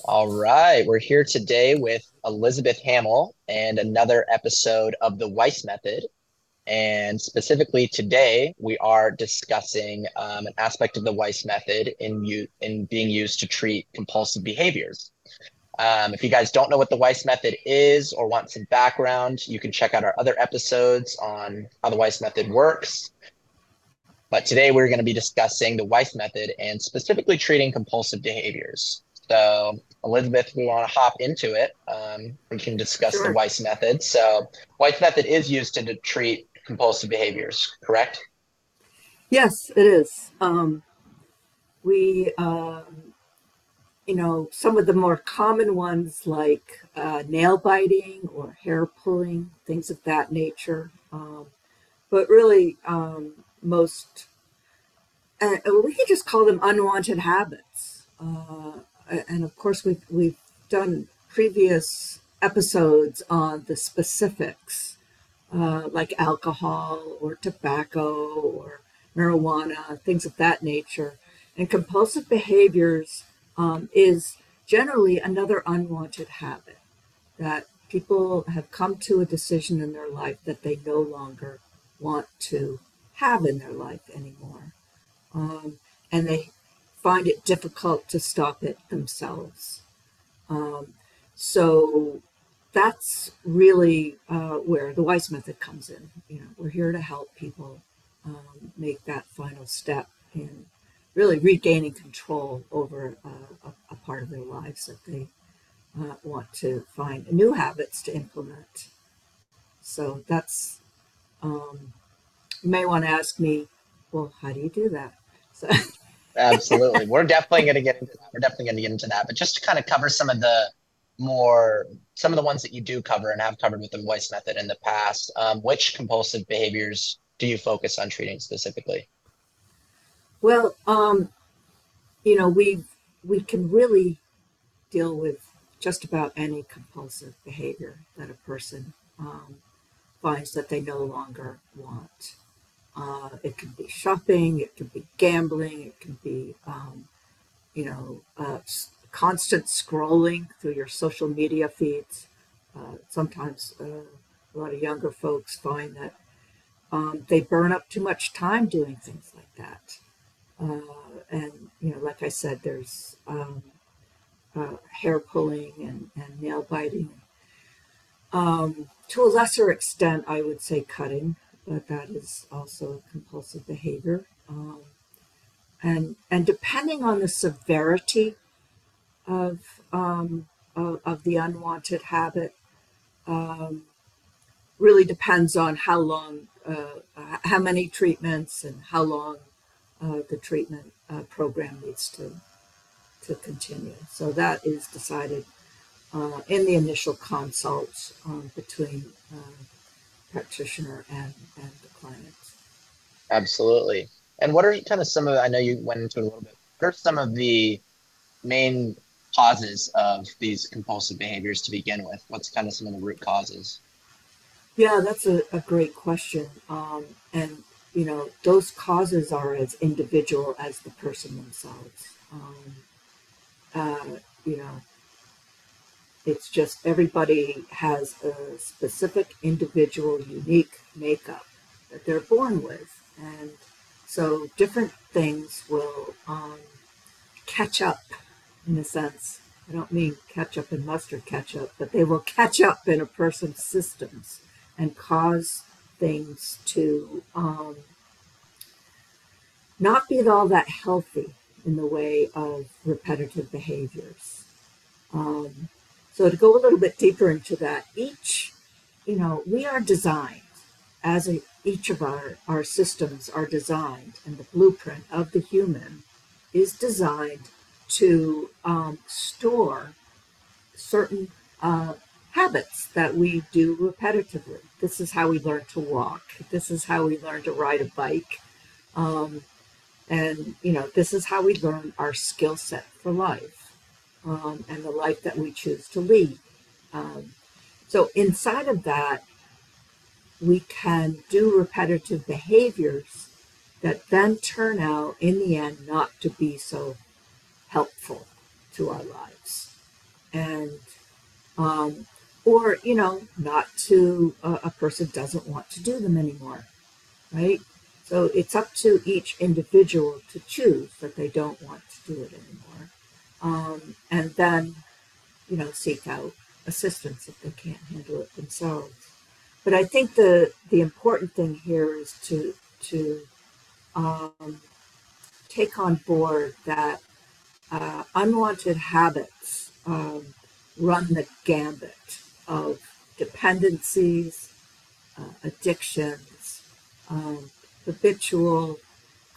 All right, we're here today with Elizabeth Hamill and another episode of the Weiss Method. And specifically today, we are discussing um, an aspect of the Weiss Method in, u- in being used to treat compulsive behaviors. Um, if you guys don't know what the Weiss Method is or want some background, you can check out our other episodes on how the Weiss Method works. But today we're going to be discussing the Weiss Method and specifically treating compulsive behaviors. So, Elizabeth, we want to hop into it. Um, we can discuss Sure. the Weiss Method. So, Weiss Method is used to treat compulsive behaviors, correct? Yes, it is. Um, we, um, you know, some of the more common ones like uh, nail biting or hair pulling, things of that nature. Um, but really, um, most, uh, we can just call them unwanted habits. And of course, we've, we've done previous episodes on the specifics, uh, like alcohol or tobacco or marijuana, things of that nature. And compulsive behaviors um, is generally another unwanted habit that people have come to a decision in their life that they no longer want to have in their life anymore. Um, and they find it difficult to stop it themselves. Um, so that's really uh, where the Weiss method comes in. You know, we're here to help people um, make that final step in really regaining control over uh, a, a part of their lives that they uh, want to find new habits to implement. So that's, um, you may want to ask me, well, how do you do that? So, Absolutely. We're definitely going to get into that. We're definitely going to get into that. But just to kind of cover some of the more, some of the ones that you do cover and have covered with the Weiss Method in the past, um, which compulsive behaviors do you focus on treating specifically? well, um, you know, we we can really deal with just about any compulsive behavior that a person um, finds that they no longer want. Uh, it can be shopping, it can be gambling, it can be, um, you know, uh, constant scrolling through your social media feeds. Uh, sometimes uh, a lot of younger folks find that um, they burn up too much time doing things like that. Uh, and, you know, like I said, there's um, uh, hair pulling and, and nail biting. Um, to a lesser extent, I would say cutting, but that is also a compulsive behavior. Um, and and depending on the severity of um, of, of the unwanted habit, um, really depends on how long, uh, how many treatments, and how long uh, the treatment uh, program needs to to continue. So that is decided uh, in the initial consult um, between uh, practitioner and, and the client. Absolutely. And what are kind of some of, I know you went into it a little bit, what are some of the main causes of these compulsive behaviors to begin with? What's kind of some of the root causes? Yeah, that's a, a great question. Um, and, you know, those causes are as individual as the person themselves. Um, uh, you know, it's just everybody has a specific individual, unique makeup that they're born with. And so different things will um, catch up in a sense. I don't mean ketchup and mustard ketchup, but they will catch up in a person's systems and cause things to um, not be all that healthy in the way of repetitive behaviors. Um, so to go a little bit deeper into that, each, you know, we are designed as a, each of our, our systems are designed, and the blueprint of the human is designed to um, store certain uh, habits that we do repetitively. This is how we learn to walk. This is how we learn to ride a bike. Um, and, you know, this is how we learn our skill set for life um, and the life that we choose to lead. Um, so, inside of that, we can do repetitive behaviors that then turn out in the end not to be so helpful to our lives. and um, or you know not to uh, a person doesn't want to do them anymore right so it's up to each individual to choose that they don't want to do it anymore um, and then you know seek out assistance if they can't handle it themselves. But i think the the important thing here is to to um, take on board that uh, unwanted habits um, run the gambit of dependencies, uh, addictions, um, habitual,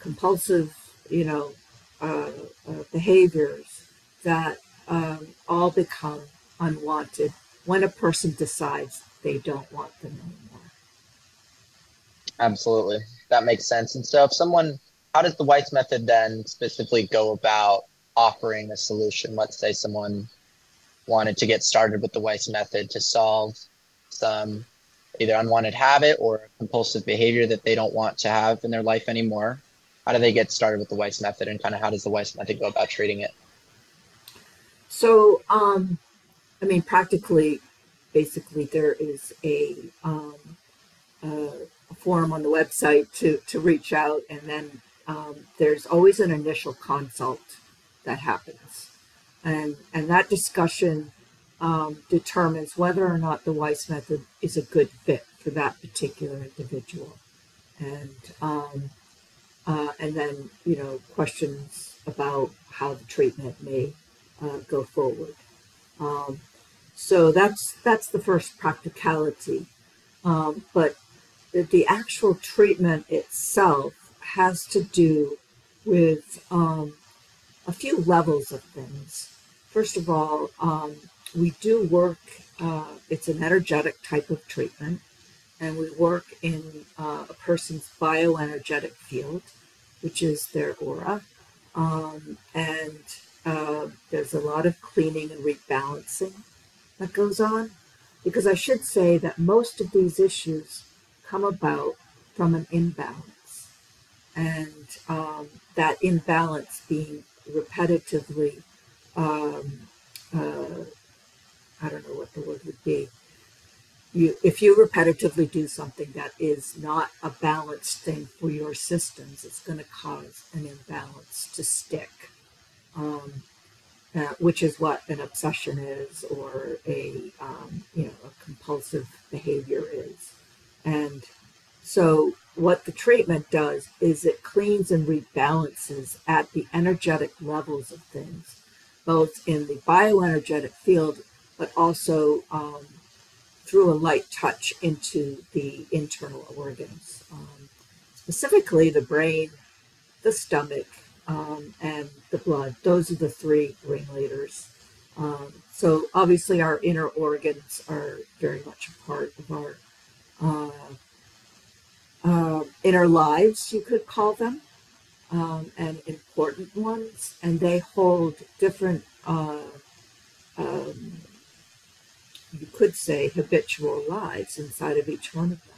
compulsive, you know, uh, uh, behaviors that um, all become unwanted when a person decides they don't want them anymore. Absolutely. That makes sense. And so if someone, how does the Weiss method then specifically go about offering a solution? Let's say someone wanted to get started with the Weiss method to solve some either unwanted habit or compulsive behavior that they don't want to have in their life anymore. How do they get started with the Weiss method and kind of how does the Weiss method go about treating it? So, um, I mean, practically, basically, there is a, um, a, forum on the website to, to reach out, and then um, there's always an initial consult that happens. And and that discussion um, determines whether or not the Weiss method is a good fit for that particular individual, and um, uh, and then you know questions about how the treatment may uh, go forward. Um, so that's that's the first practicality, um, but the, actual treatment itself has to do with um, a few levels of things. First of all, um, we do work, uh, it's an energetic type of treatment, and we work in uh, a person's bioenergetic field, which is their aura. Um, and uh, there's a lot of cleaning and rebalancing that goes on. Because I should say that most of these issues come about from an imbalance. And um, that imbalance being repetitively um, uh, I don't know what the word would be. You, if you repetitively do something that is not a balanced thing for your systems, it's going to cause an imbalance to stick, um, uh, which is what an obsession is, or a um, you know a compulsive behavior is, and so what the treatment does is it cleans and rebalances at the energetic levels of things both in the bioenergetic field, but also um, through a light touch into the internal organs, um, specifically the brain, the stomach, um, and the blood. Those are the three ringleaders. Um, so obviously our inner organs are very much a part of our uh, uh, inner lives, you could call them um, and important ones, and they hold different, uh, um, you could say, habitual lives inside of each one of them.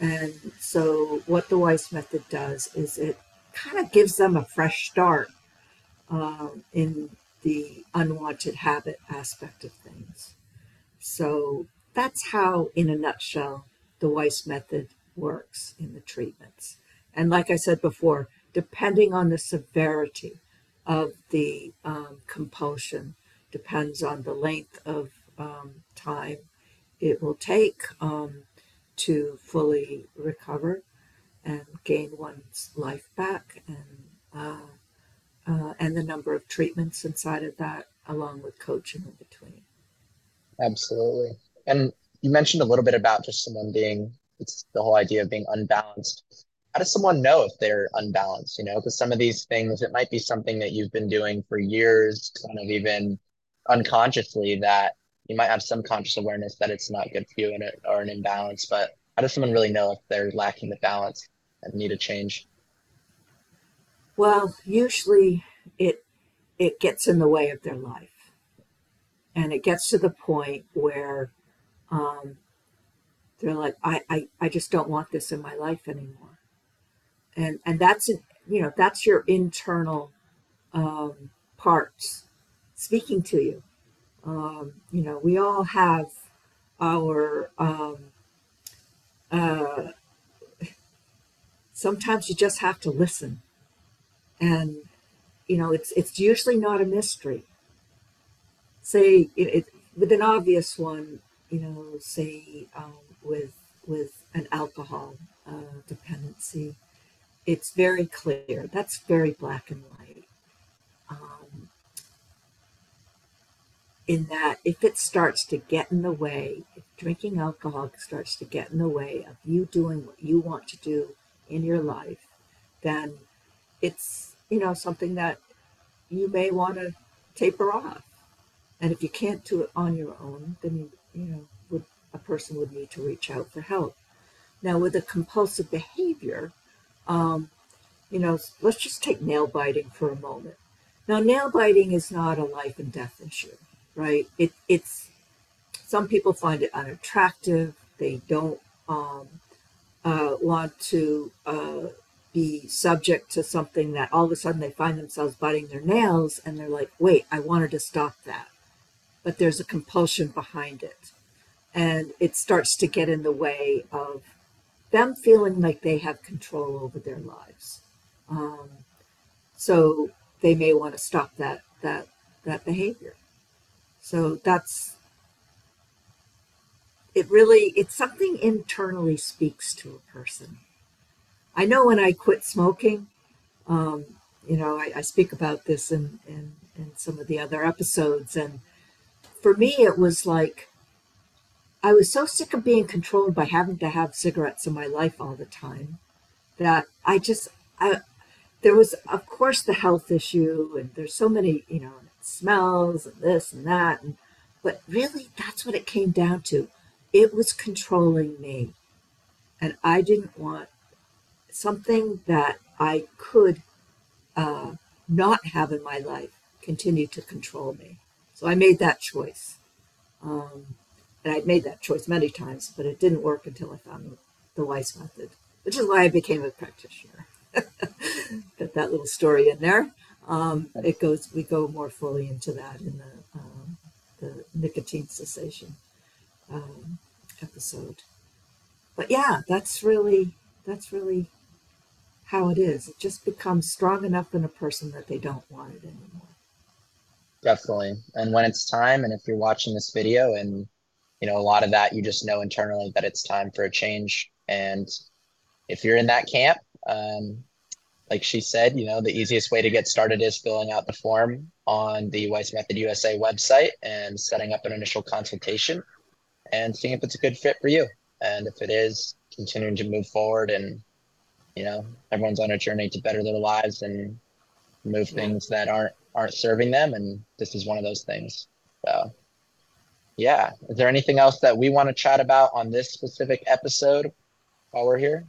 And so, what the Weiss method does is it kind of gives them a fresh start um, in the unwanted habit aspect of things. So, that's how, in a nutshell, the Weiss method works in the treatments. And like I said before, depending on the severity of the um, compulsion, depends on the length of um, time it will take um, to fully recover and gain one's life back, and uh, uh, and the number of treatments inside of that, along with coaching in between. Absolutely. And you mentioned a little bit about just someone being it's the whole idea of being unbalanced how does someone know if they're unbalanced you know because some of these things it might be something that you've been doing for years kind of even unconsciously that you might have some conscious awareness that it's not good for you and it, or an imbalance but how does someone really know if they're lacking the balance and need a change. Well usually it it gets in the way of their life. And it gets to the point where um, they're like I, I i just don't want this in my life anymore. And and that's you know that's your internal um, parts speaking to you. Um, you know, we all have our. Um, uh, sometimes you just have to listen, and you know, it's it's usually not a mystery. Say it, it with an obvious one, you know, say um, with with an alcohol uh, dependency, it's very clear. That's very black and white. Um, in that, if it starts to get in the way, if drinking alcohol starts to get in the way of you doing what you want to do in your life, then it's you know something that you may want to taper off. And if you can't do it on your own, then you you know would a person would need to reach out for help. Now, with a compulsive behavior, um, you know, let's just take nail biting for a moment. Now, nail biting is not a life and death issue, right? It, it's some people find it unattractive. They don't um, uh, want to uh, be subject to something that all of a sudden they find themselves biting their nails and they're like, wait, I wanted to stop that. But there's a compulsion behind it. And it starts to get in the way of them feeling like they have control over their lives. Um, so they may want to stop that that that behavior. So that's it. Really, it's something internally speaks to a person. I know when I quit smoking, um, you know, I, I speak about this in, in in some of the other episodes, and for me, it was like I was so sick of being controlled by having to have cigarettes in my life all the time that I just I there was of course the health issue and there's so many you know smells and this and that and but really that's what it came down to it was controlling me and i didn't want something that i could uh, not have in my life continue to control me so i made that choice um, and i'd made that choice many times but it didn't work until i found the weiss method which is why i became a practitioner Got that little story in there. Um, it goes. We go more fully into that in the um, the nicotine cessation um, episode. But yeah, that's really that's really how it is. It just becomes strong enough in a person that they don't want it anymore. Definitely. And when it's time, and if you're watching this video and you know a lot of that, you just know internally that it's time for a change. And if you're in that camp, um, like she said, you know, the easiest way to get started is filling out the form on the Weiss Method USA website and setting up an initial consultation and seeing if it's a good fit for you. And if it is, continuing to move forward and, you know, everyone's on a journey to better their lives and move things that aren't aren't serving them. And this is one of those things. So yeah. Is there anything else that we want to chat about on this specific episode while we're here?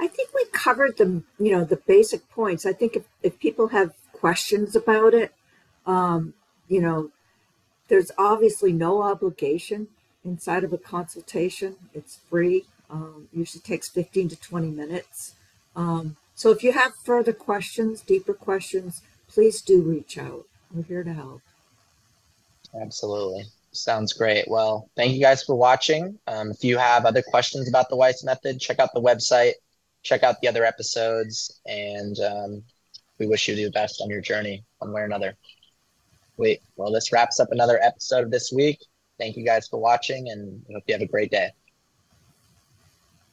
I think we covered the you know the basic points. I think if, if people have questions about it, um, you know, there's obviously no obligation inside of a consultation. It's free. Um, usually takes 15 to 20 minutes. Um, so if you have further questions, deeper questions, please do reach out. We're here to help. Absolutely. Sounds great. Well, thank you guys for watching. Um, if you have other questions about the Weiss method, check out the website check out the other episodes, and um, we wish you the best on your journey, one way or another. Wait, well, this wraps up another episode of this week. Thank you guys for watching, and hope you have a great day.